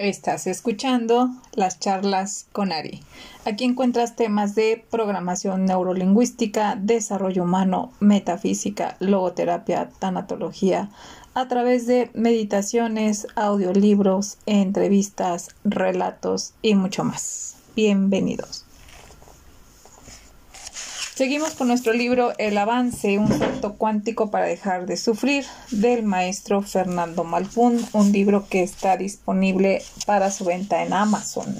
Estás escuchando las charlas con Ari. Aquí encuentras temas de programación neurolingüística, desarrollo humano, metafísica, logoterapia, tanatología, a través de meditaciones, audiolibros, entrevistas, relatos y mucho más. Bienvenidos. Seguimos con nuestro libro El avance, un salto cuántico para dejar de sufrir del maestro Fernando Malfún, un libro que está disponible para su venta en Amazon.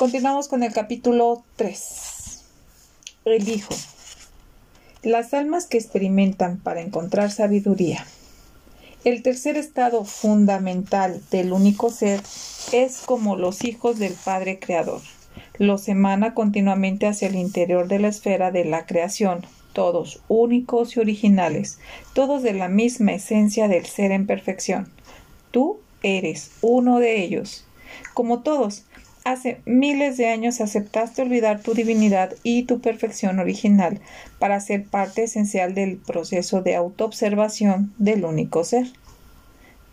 Continuamos con el capítulo 3. El Hijo. Las almas que experimentan para encontrar sabiduría. El tercer estado fundamental del único ser es como los hijos del Padre Creador los emana continuamente hacia el interior de la esfera de la creación, todos únicos y originales, todos de la misma esencia del ser en perfección. Tú eres uno de ellos. Como todos, hace miles de años aceptaste olvidar tu divinidad y tu perfección original para ser parte esencial del proceso de autoobservación del único ser.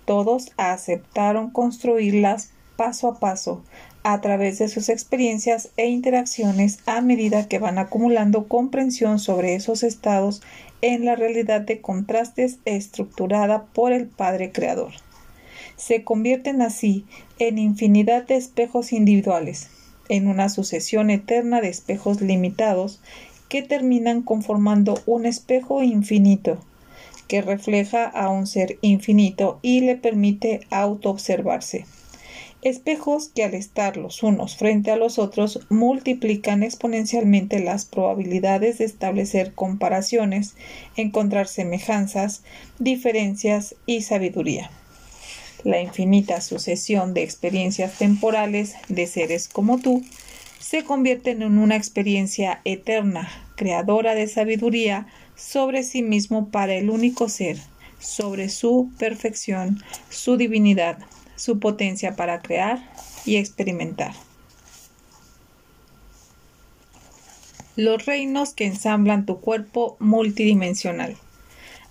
Todos aceptaron construirlas paso a paso, a través de sus experiencias e interacciones a medida que van acumulando comprensión sobre esos estados en la realidad de contrastes estructurada por el Padre Creador. Se convierten así en infinidad de espejos individuales, en una sucesión eterna de espejos limitados que terminan conformando un espejo infinito que refleja a un ser infinito y le permite autoobservarse espejos que al estar los unos frente a los otros multiplican exponencialmente las probabilidades de establecer comparaciones, encontrar semejanzas, diferencias y sabiduría. La infinita sucesión de experiencias temporales de seres como tú se convierten en una experiencia eterna, creadora de sabiduría sobre sí mismo para el único ser, sobre su perfección, su divinidad, su potencia para crear y experimentar. Los reinos que ensamblan tu cuerpo multidimensional.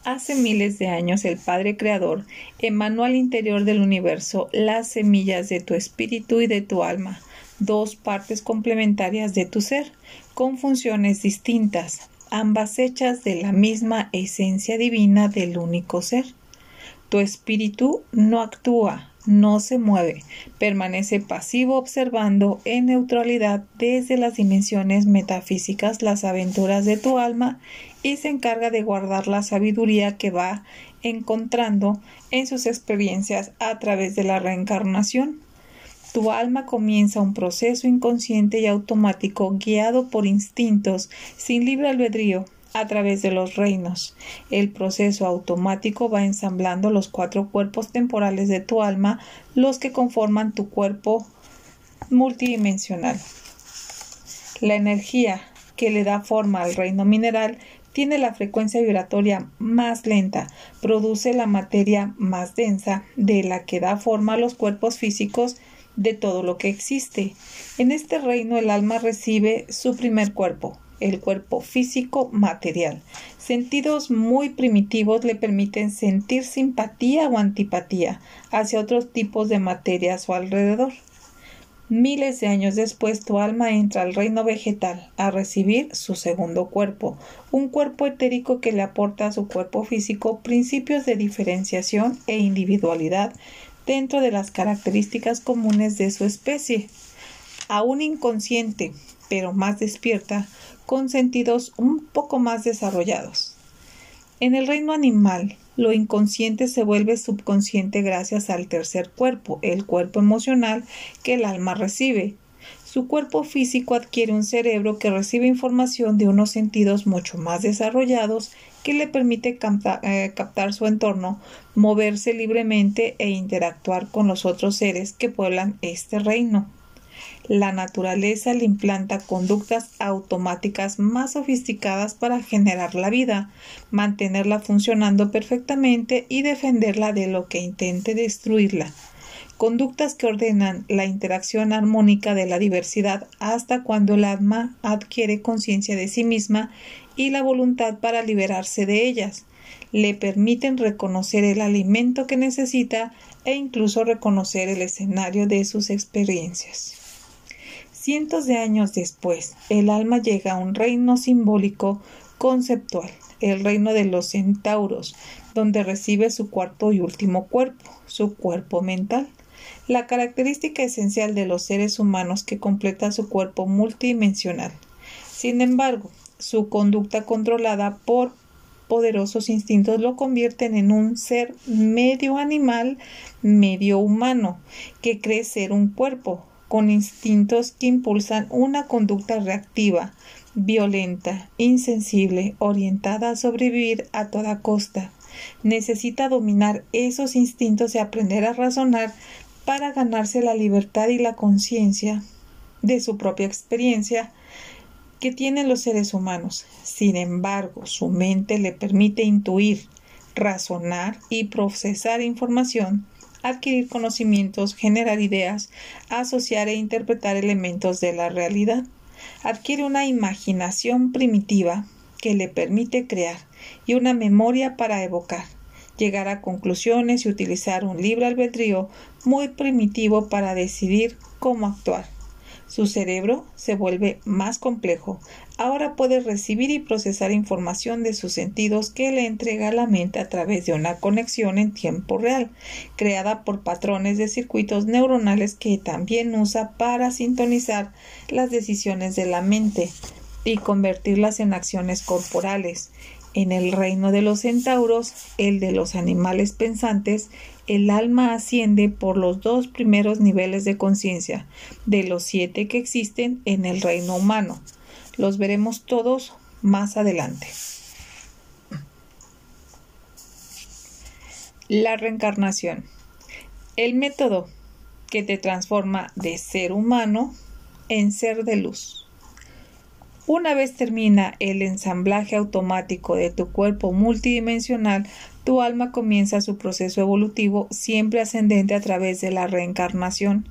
Hace miles de años el Padre Creador emanó al interior del universo las semillas de tu espíritu y de tu alma, dos partes complementarias de tu ser, con funciones distintas, ambas hechas de la misma esencia divina del único ser. Tu espíritu no actúa, no se mueve, permanece pasivo observando en neutralidad desde las dimensiones metafísicas las aventuras de tu alma y se encarga de guardar la sabiduría que va encontrando en sus experiencias a través de la reencarnación. Tu alma comienza un proceso inconsciente y automático guiado por instintos sin libre albedrío a través de los reinos. El proceso automático va ensamblando los cuatro cuerpos temporales de tu alma, los que conforman tu cuerpo multidimensional. La energía que le da forma al reino mineral tiene la frecuencia vibratoria más lenta, produce la materia más densa, de la que da forma a los cuerpos físicos de todo lo que existe. En este reino el alma recibe su primer cuerpo, el cuerpo físico material. Sentidos muy primitivos le permiten sentir simpatía o antipatía hacia otros tipos de materia a su alrededor. Miles de años después tu alma entra al reino vegetal a recibir su segundo cuerpo, un cuerpo etérico que le aporta a su cuerpo físico principios de diferenciación e individualidad dentro de las características comunes de su especie. Aún inconsciente, pero más despierta, con sentidos un poco más desarrollados. En el reino animal, lo inconsciente se vuelve subconsciente gracias al tercer cuerpo, el cuerpo emocional que el alma recibe. Su cuerpo físico adquiere un cerebro que recibe información de unos sentidos mucho más desarrollados que le permite eh, captar su entorno, moverse libremente e interactuar con los otros seres que pueblan este reino la naturaleza le implanta conductas automáticas más sofisticadas para generar la vida, mantenerla funcionando perfectamente y defenderla de lo que intente destruirla. Conductas que ordenan la interacción armónica de la diversidad hasta cuando el alma adquiere conciencia de sí misma y la voluntad para liberarse de ellas. le permiten reconocer el alimento que necesita e incluso reconocer el escenario de sus experiencias. Cientos de años después, el alma llega a un reino simbólico conceptual, el reino de los centauros, donde recibe su cuarto y último cuerpo, su cuerpo mental, la característica esencial de los seres humanos que completa su cuerpo multidimensional. Sin embargo, su conducta controlada por poderosos instintos lo convierten en un ser medio animal, medio humano, que cree ser un cuerpo, con instintos que impulsan una conducta reactiva, violenta, insensible, orientada a sobrevivir a toda costa. Necesita dominar esos instintos y aprender a razonar para ganarse la libertad y la conciencia de su propia experiencia que tienen los seres humanos. Sin embargo, su mente le permite intuir, razonar y procesar información, adquirir conocimientos, generar ideas, asociar e interpretar elementos de la realidad. Adquiere una imaginación primitiva que le permite crear y una memoria para evocar, llegar a conclusiones y utilizar un libre albedrío muy primitivo para decidir cómo actuar. Su cerebro se vuelve más complejo. Ahora puede recibir y procesar información de sus sentidos que le entrega la mente a través de una conexión en tiempo real, creada por patrones de circuitos neuronales que también usa para sintonizar las decisiones de la mente y convertirlas en acciones corporales. En el reino de los centauros, el de los animales pensantes, el alma asciende por los dos primeros niveles de conciencia, de los siete que existen en el reino humano. Los veremos todos más adelante. La reencarnación. El método que te transforma de ser humano en ser de luz. Una vez termina el ensamblaje automático de tu cuerpo multidimensional, tu alma comienza su proceso evolutivo siempre ascendente a través de la reencarnación.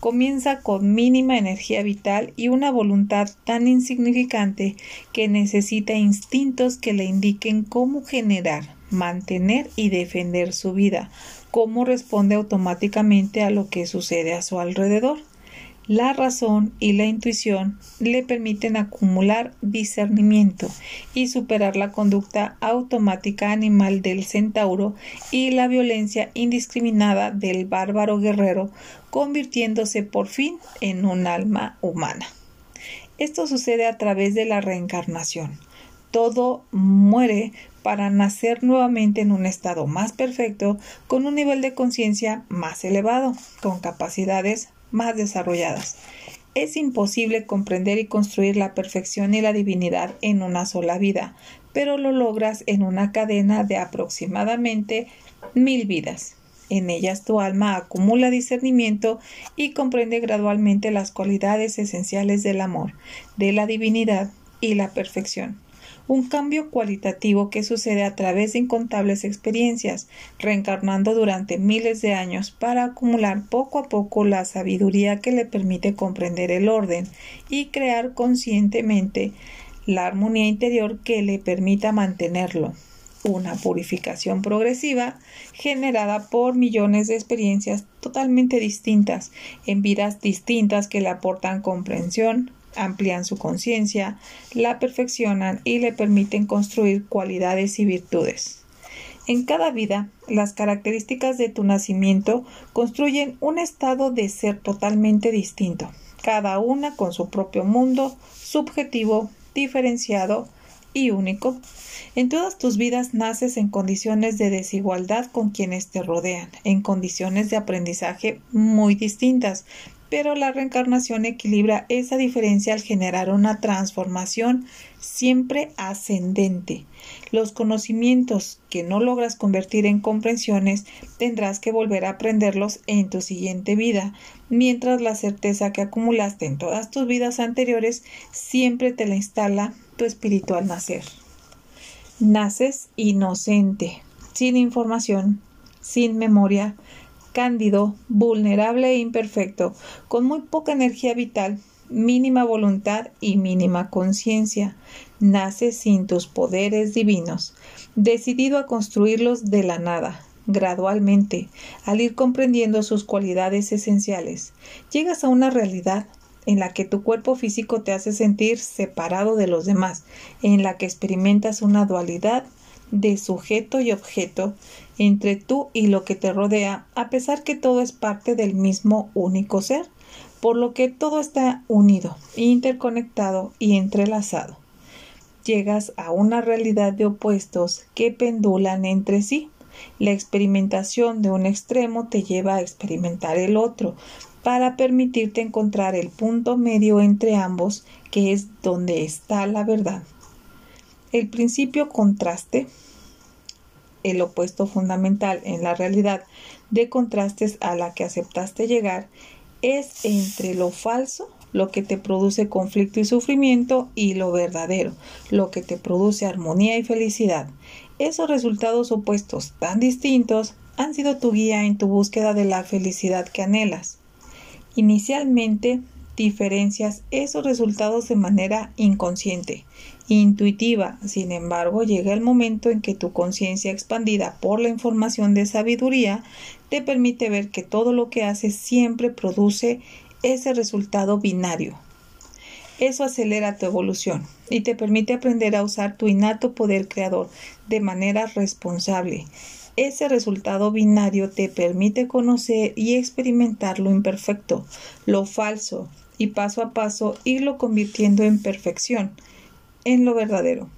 Comienza con mínima energía vital y una voluntad tan insignificante que necesita instintos que le indiquen cómo generar, mantener y defender su vida, cómo responde automáticamente a lo que sucede a su alrededor. La razón y la intuición le permiten acumular discernimiento y superar la conducta automática animal del centauro y la violencia indiscriminada del bárbaro guerrero, convirtiéndose por fin en un alma humana. Esto sucede a través de la reencarnación. Todo muere para nacer nuevamente en un estado más perfecto, con un nivel de conciencia más elevado, con capacidades más desarrolladas. Es imposible comprender y construir la perfección y la divinidad en una sola vida, pero lo logras en una cadena de aproximadamente mil vidas. En ellas tu alma acumula discernimiento y comprende gradualmente las cualidades esenciales del amor, de la divinidad y la perfección un cambio cualitativo que sucede a través de incontables experiencias, reencarnando durante miles de años para acumular poco a poco la sabiduría que le permite comprender el orden y crear conscientemente la armonía interior que le permita mantenerlo. Una purificación progresiva generada por millones de experiencias totalmente distintas, en vidas distintas que le aportan comprensión, amplían su conciencia, la perfeccionan y le permiten construir cualidades y virtudes. En cada vida, las características de tu nacimiento construyen un estado de ser totalmente distinto, cada una con su propio mundo, subjetivo, diferenciado y único. En todas tus vidas naces en condiciones de desigualdad con quienes te rodean, en condiciones de aprendizaje muy distintas, pero la reencarnación equilibra esa diferencia al generar una transformación siempre ascendente. Los conocimientos que no logras convertir en comprensiones tendrás que volver a aprenderlos en tu siguiente vida, mientras la certeza que acumulaste en todas tus vidas anteriores siempre te la instala tu espíritu al nacer. Naces inocente, sin información, sin memoria, cándido, vulnerable e imperfecto, con muy poca energía vital, mínima voluntad y mínima conciencia. nace sin tus poderes divinos, decidido a construirlos de la nada, gradualmente, al ir comprendiendo sus cualidades esenciales, llegas a una realidad en la que tu cuerpo físico te hace sentir separado de los demás, en la que experimentas una dualidad de sujeto y objeto entre tú y lo que te rodea, a pesar que todo es parte del mismo único ser, por lo que todo está unido, interconectado y entrelazado. Llegas a una realidad de opuestos que pendulan entre sí. La experimentación de un extremo te lleva a experimentar el otro, para permitirte encontrar el punto medio entre ambos, que es donde está la verdad. El principio contraste, el opuesto fundamental en la realidad de contrastes a la que aceptaste llegar, es entre lo falso, lo que te produce conflicto y sufrimiento, y lo verdadero, lo que te produce armonía y felicidad. Esos resultados opuestos tan distintos han sido tu guía en tu búsqueda de la felicidad que anhelas. Inicialmente diferencias esos resultados de manera inconsciente, intuitiva. Sin embargo, llega el momento en que tu conciencia expandida por la información de sabiduría te permite ver que todo lo que haces siempre produce ese resultado binario. Eso acelera tu evolución y te permite aprender a usar tu innato poder creador de manera responsable ese resultado binario te permite conocer y experimentar lo imperfecto, lo falso, y paso a paso irlo convirtiendo en perfección, en lo verdadero.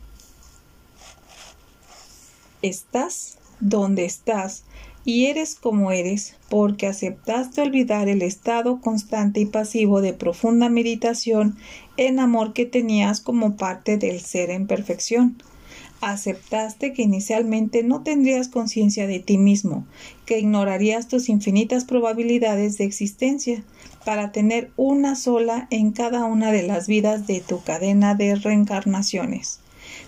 Estás donde estás y eres como eres porque aceptaste olvidar el estado constante y pasivo de profunda meditación en amor que tenías como parte del ser en perfección aceptaste que inicialmente no tendrías conciencia de ti mismo, que ignorarías tus infinitas probabilidades de existencia para tener una sola en cada una de las vidas de tu cadena de reencarnaciones.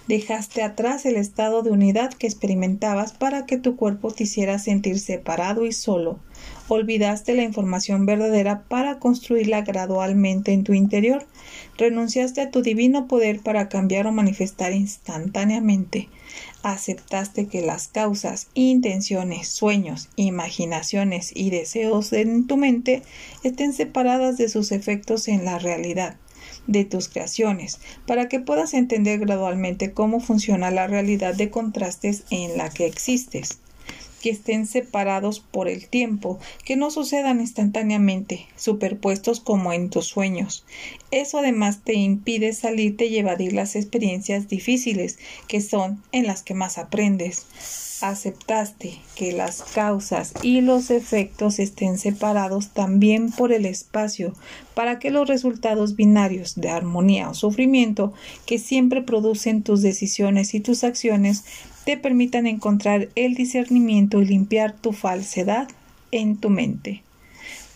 Dejaste atrás el estado de unidad que experimentabas para que tu cuerpo te hiciera sentir separado y solo. Olvidaste la información verdadera para construirla gradualmente en tu interior Renunciaste a tu divino poder para cambiar o manifestar instantáneamente. Aceptaste que las causas, intenciones, sueños, imaginaciones y deseos en tu mente estén separadas de sus efectos en la realidad de tus creaciones, para que puedas entender gradualmente cómo funciona la realidad de contrastes en la que existes que estén separados por el tiempo, que no sucedan instantáneamente, superpuestos como en tus sueños. Eso además te impide salirte y evadir las experiencias difíciles, que son en las que más aprendes. Aceptaste que las causas y los efectos estén separados también por el espacio, para que los resultados binarios de armonía o sufrimiento que siempre producen tus decisiones y tus acciones te permitan encontrar el discernimiento y limpiar tu falsedad en tu mente.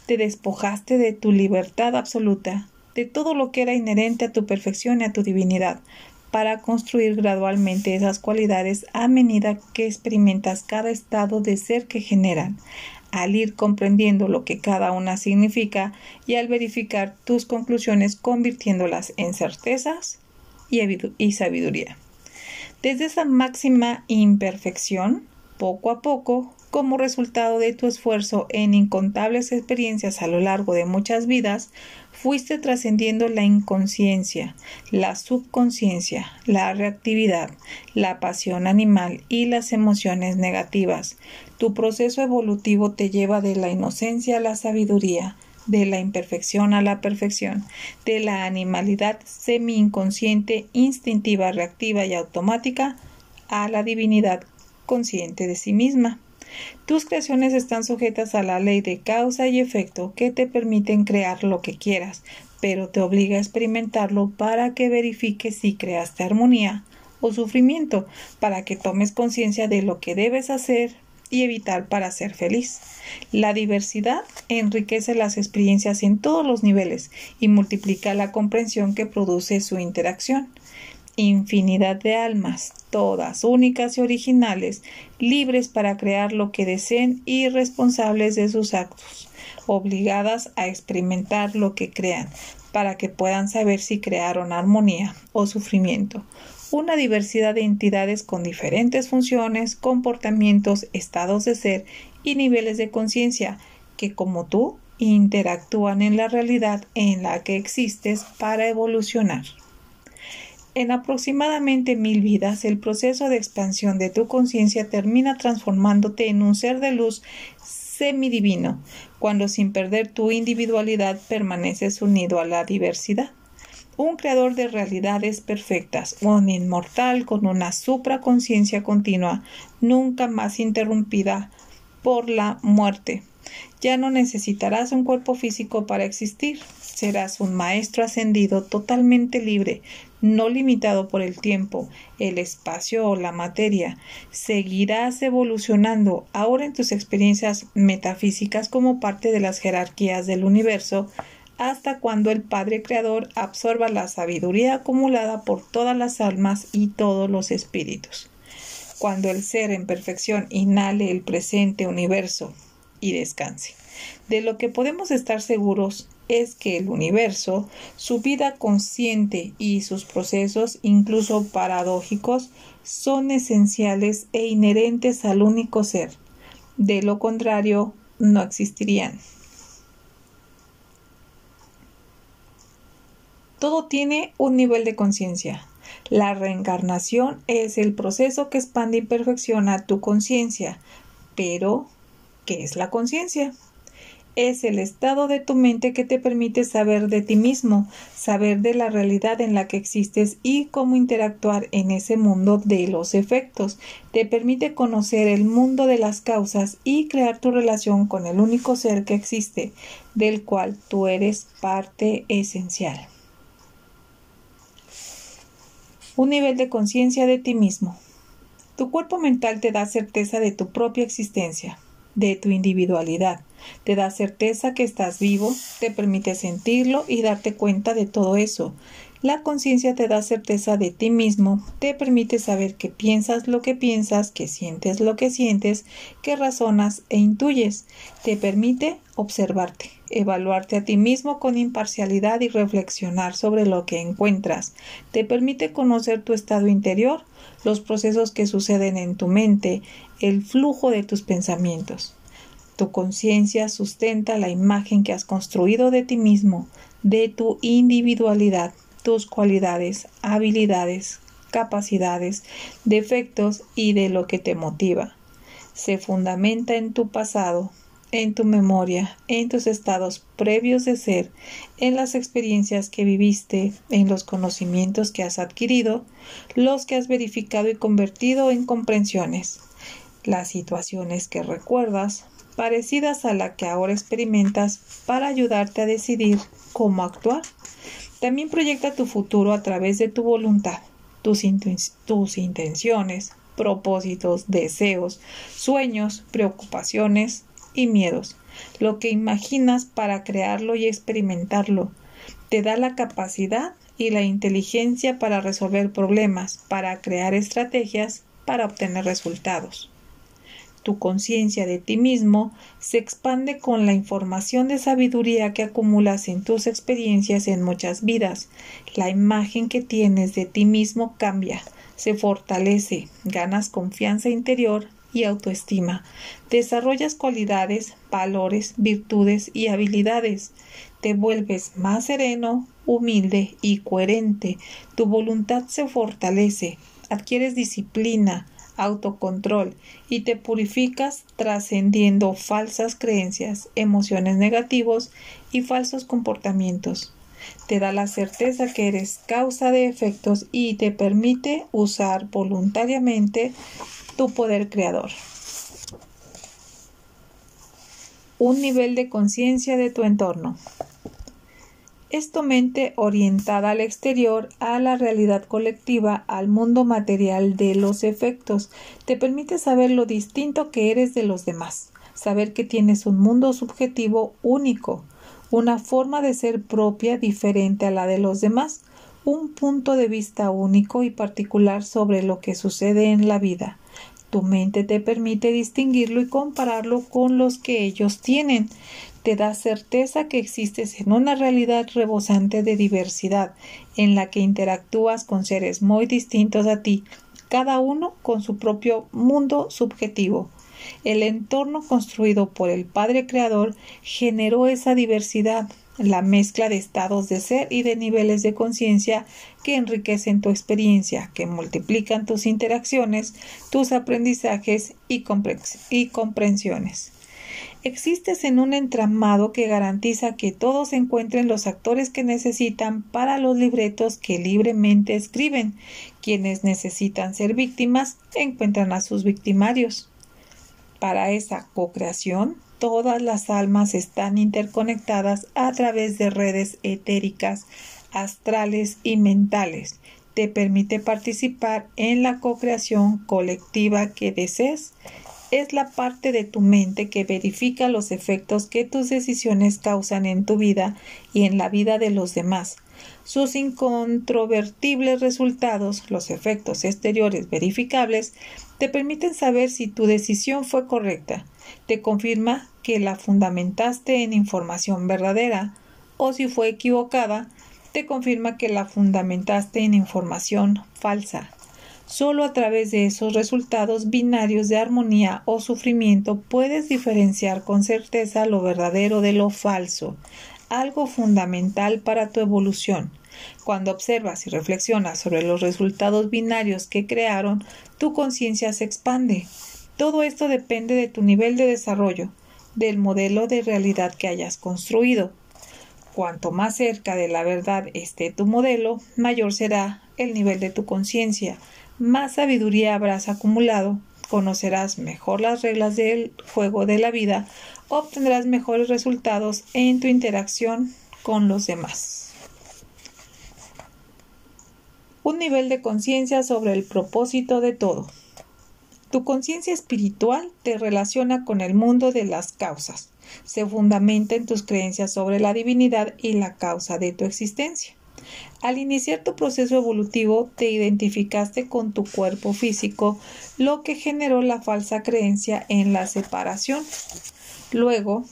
Te despojaste de tu libertad absoluta, de todo lo que era inherente a tu perfección y a tu divinidad, para construir gradualmente esas cualidades a medida que experimentas cada estado de ser que generan, al ir comprendiendo lo que cada una significa y al verificar tus conclusiones convirtiéndolas en certezas y sabiduría. Desde esa máxima imperfección, poco a poco, como resultado de tu esfuerzo en incontables experiencias a lo largo de muchas vidas, fuiste trascendiendo la inconsciencia, la subconsciencia, la reactividad, la pasión animal y las emociones negativas. Tu proceso evolutivo te lleva de la inocencia a la sabiduría, de la imperfección a la perfección, de la animalidad semi-inconsciente, instintiva, reactiva y automática, a la divinidad consciente de sí misma. Tus creaciones están sujetas a la ley de causa y efecto que te permiten crear lo que quieras, pero te obliga a experimentarlo para que verifiques si creaste armonía o sufrimiento, para que tomes conciencia de lo que debes hacer, y evitar para ser feliz. La diversidad enriquece las experiencias en todos los niveles y multiplica la comprensión que produce su interacción. Infinidad de almas, todas únicas y originales, libres para crear lo que deseen y responsables de sus actos, obligadas a experimentar lo que crean, para que puedan saber si crearon armonía o sufrimiento. Una diversidad de entidades con diferentes funciones, comportamientos, estados de ser y niveles de conciencia que como tú interactúan en la realidad en la que existes para evolucionar. En aproximadamente mil vidas, el proceso de expansión de tu conciencia termina transformándote en un ser de luz semidivino, cuando sin perder tu individualidad permaneces unido a la diversidad. Un creador de realidades perfectas, un inmortal con una supraconciencia continua, nunca más interrumpida por la muerte. Ya no necesitarás un cuerpo físico para existir. Serás un maestro ascendido totalmente libre, no limitado por el tiempo, el espacio o la materia. Seguirás evolucionando ahora en tus experiencias metafísicas como parte de las jerarquías del universo hasta cuando el Padre Creador absorba la sabiduría acumulada por todas las almas y todos los espíritus. Cuando el ser en perfección inhale el presente universo y descanse. De lo que podemos estar seguros es que el universo, su vida consciente y sus procesos, incluso paradójicos, son esenciales e inherentes al único ser. De lo contrario, no existirían. Todo tiene un nivel de conciencia. La reencarnación es el proceso que expande y perfecciona tu conciencia. Pero, ¿qué es la conciencia? es el estado de tu mente que te permite saber de ti mismo, saber de la realidad en la que existes y cómo interactuar en ese mundo de los efectos. Te permite conocer el mundo de las causas y crear tu relación con el único ser que existe, del cual tú eres parte esencial. Un nivel de conciencia de ti mismo. Tu cuerpo mental te da certeza de tu propia existencia, de tu individualidad te da certeza que estás vivo, te permite sentirlo y darte cuenta de todo eso. La conciencia te da certeza de ti mismo, te permite saber que piensas lo que piensas, que sientes lo que sientes, que razonas e intuyes. Te permite observarte, evaluarte a ti mismo con imparcialidad y reflexionar sobre lo que encuentras. Te permite conocer tu estado interior, los procesos que suceden en tu mente, el flujo de tus pensamientos. Tu conciencia sustenta la imagen que has construido de ti mismo, de tu individualidad, tus cualidades, habilidades, capacidades, defectos y de lo que te motiva. Se fundamenta en tu pasado, en tu memoria, en tus estados previos de ser, en las experiencias que viviste, en los conocimientos que has adquirido, los que has verificado y convertido en comprensiones, las situaciones que recuerdas, parecidas a la que ahora experimentas para ayudarte a decidir cómo actuar. También proyecta tu futuro a través de tu voluntad, tus, intenciones, propósitos, deseos, sueños, preocupaciones y miedos, lo que imaginas para crearlo y experimentarlo. Te da la capacidad y la inteligencia para resolver problemas, para crear estrategias, para obtener resultados tu conciencia de ti mismo se expande con la información de sabiduría que acumulas en tus experiencias en muchas vidas. La imagen que tienes de ti mismo cambia, se fortalece, ganas confianza interior y autoestima, desarrollas cualidades, valores, virtudes y habilidades, te vuelves más sereno, humilde y coherente, tu voluntad se fortalece, adquieres disciplina, autocontrol y te purificas trascendiendo falsas creencias, emociones negativos y falsos comportamientos. Te da la certeza que eres causa de efectos y te permite usar voluntariamente tu poder creador. Un nivel de conciencia de tu entorno es tu mente orientada al exterior, a la realidad colectiva, al mundo material de los efectos. Te permite saber lo distinto que eres de los demás, saber que tienes un mundo subjetivo único, una forma de ser propia diferente a la de los demás, un punto de vista único y particular sobre lo que sucede en la vida. Tu mente te permite distinguirlo y compararlo con los que ellos tienen te da certeza que existes en una realidad rebosante de diversidad, en la que interactúas con seres muy distintos a ti, cada uno con su propio mundo subjetivo. El entorno construido por el Padre Creador generó esa diversidad, la mezcla de estados de ser y de niveles de conciencia que enriquecen tu experiencia, que multiplican tus interacciones, tus aprendizajes y, comprensiones. Existes en un entramado que garantiza que todos encuentren los actores que necesitan para los libretos que libremente escriben. Quienes necesitan ser víctimas encuentran a sus victimarios. Para esa co-creación, todas las almas están interconectadas a través de redes etéricas, astrales y mentales. Te permite participar en la co-creación colectiva que desees. Es la parte de tu mente que verifica los efectos que tus decisiones causan en tu vida y en la vida de los demás. Sus incontrovertibles resultados, los efectos exteriores verificables, te permiten saber si tu decisión fue correcta te confirma que la fundamentaste en información verdadera o si fue equivocada, te confirma que la fundamentaste en información falsa. Solo a través de esos resultados binarios de armonía o sufrimiento puedes diferenciar con certeza lo verdadero de lo falso, algo fundamental para tu evolución. Cuando observas y reflexionas sobre los resultados binarios que crearon, tu conciencia se expande. Todo esto depende de tu nivel de desarrollo, del modelo de realidad que hayas construido. Cuanto más cerca de la verdad esté tu modelo, mayor será el nivel de tu conciencia, más sabiduría habrás acumulado, conocerás mejor las reglas del juego de la vida, obtendrás mejores resultados en tu interacción con los demás. Un nivel de conciencia sobre el propósito de todo. Tu conciencia espiritual te relaciona con el mundo de las causas. Se fundamenta en tus creencias sobre la divinidad y la causa de tu existencia. Al iniciar tu proceso evolutivo te identificaste con tu cuerpo físico, lo que generó la falsa creencia en la separación. Luego,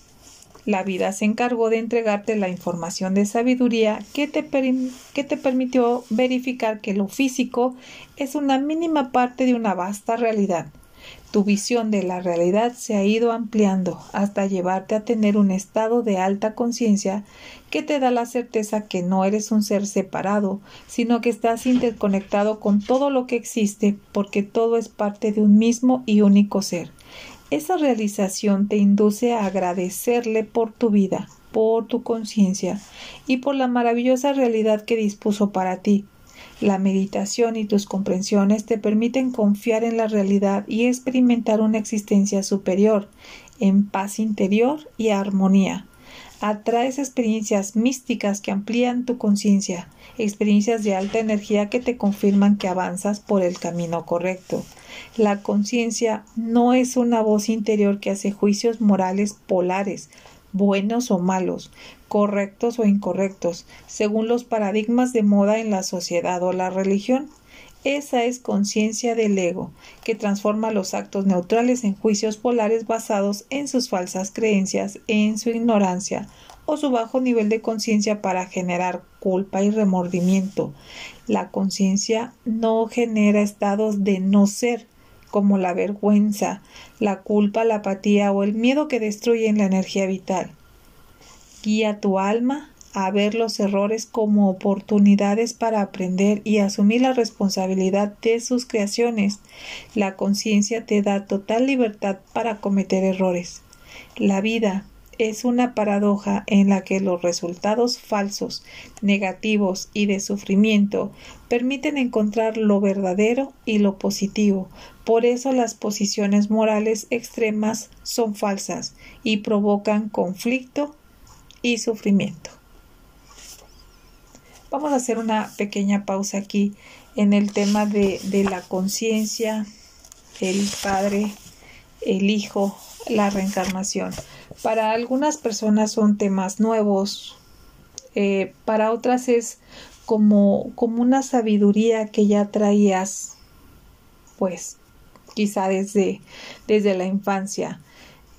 la vida se encargó de entregarte la información de sabiduría que te, que te, permitió verificar que lo físico es una mínima parte de una vasta realidad. Tu visión de la realidad se ha ido ampliando hasta llevarte a tener un estado de alta conciencia que te da la certeza que no eres un ser separado, sino que estás interconectado con todo lo que existe porque todo es parte de un mismo y único ser. Esa realización te induce a agradecerle por tu vida, por tu conciencia y por la maravillosa realidad que dispuso para ti. La meditación y tus comprensiones te permiten confiar en la realidad y experimentar una existencia superior, en paz interior y armonía. Atraes experiencias místicas que amplían tu conciencia, experiencias de alta energía que te confirman que avanzas por el camino correcto. La conciencia no es una voz interior que hace juicios morales polares, buenos o malos, correctos o incorrectos, según los paradigmas de moda en la sociedad o la religión. Esa es conciencia del ego, que transforma los actos neutrales en juicios polares basados en sus falsas creencias, en su ignorancia o su bajo nivel de conciencia para generar culpa y remordimiento. La conciencia no genera estados de no ser, como la vergüenza, la culpa, la apatía o el miedo que destruyen la energía vital. Guía tu alma a ver los errores como oportunidades para aprender y asumir la responsabilidad de sus creaciones. La conciencia te da total libertad para cometer errores. La vida, es una paradoja en la que los resultados falsos, negativos y de sufrimiento permiten encontrar lo verdadero y lo positivo. Por eso las posiciones morales extremas son falsas y provocan conflicto sufrimiento. Vamos a hacer una pequeña pausa aquí en el tema de, la conciencia, el Padre, el Hijo, la reencarnación. Para algunas personas son temas nuevos, eh, para otras es como, una sabiduría que ya traías, pues quizá desde la infancia.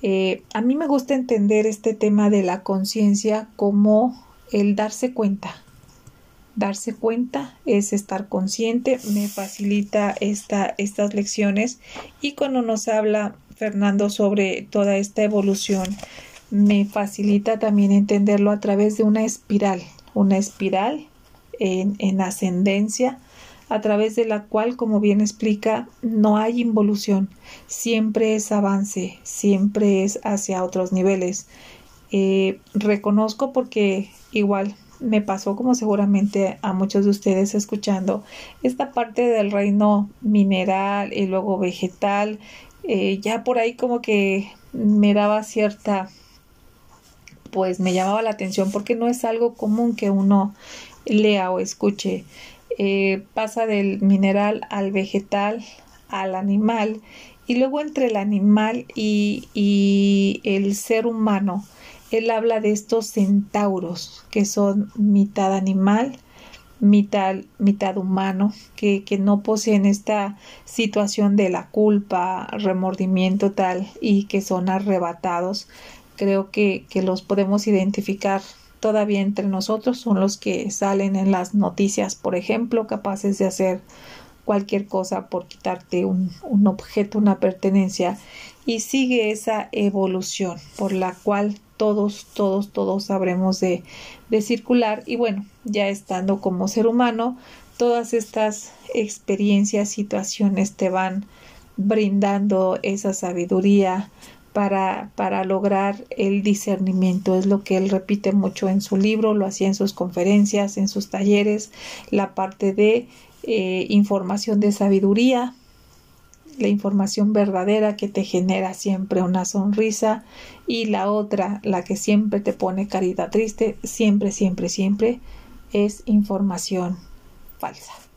Eh, a mí me gusta entender este tema de la conciencia como el darse cuenta. Darse cuenta es estar consciente, me facilita esta, estas lecciones y cuando nos habla Fernando sobre toda esta evolución, me facilita también entenderlo a través de una espiral, una espiral en, en ascendencia a través de la cual, como bien explica, no hay involución, siempre es avance, siempre es hacia otros niveles. Eh, reconozco porque igual me pasó como seguramente a muchos de ustedes escuchando esta parte del reino mineral y luego vegetal, eh, ya por ahí como que me daba cierta pues me llamaba la atención porque no es algo común que uno lea o escuche eh, pasa del mineral al vegetal, al animal, y luego entre el animal y, y el ser humano, él habla de estos centauros que son mitad animal, mitad, mitad humano, que, que, no poseen esta situación de la culpa, remordimiento tal y que son arrebatados. Creo que, que los podemos identificar todavía entre nosotros son los que salen en las noticias, por ejemplo, capaces de hacer cualquier cosa por quitarte un, objeto, una pertenencia, y sigue esa evolución por la cual todos, todos, todos sabremos de, de circular. Y bueno, ya estando como ser humano, todas estas experiencias, situaciones te van brindando esa sabiduría, para, para lograr el discernimiento. Es lo que él repite mucho en su libro, lo hacía en sus conferencias, en sus talleres, la parte de eh, información de sabiduría, la información verdadera que te genera siempre una sonrisa y la otra, la que siempre te pone carita triste, siempre, siempre, siempre es información falsa.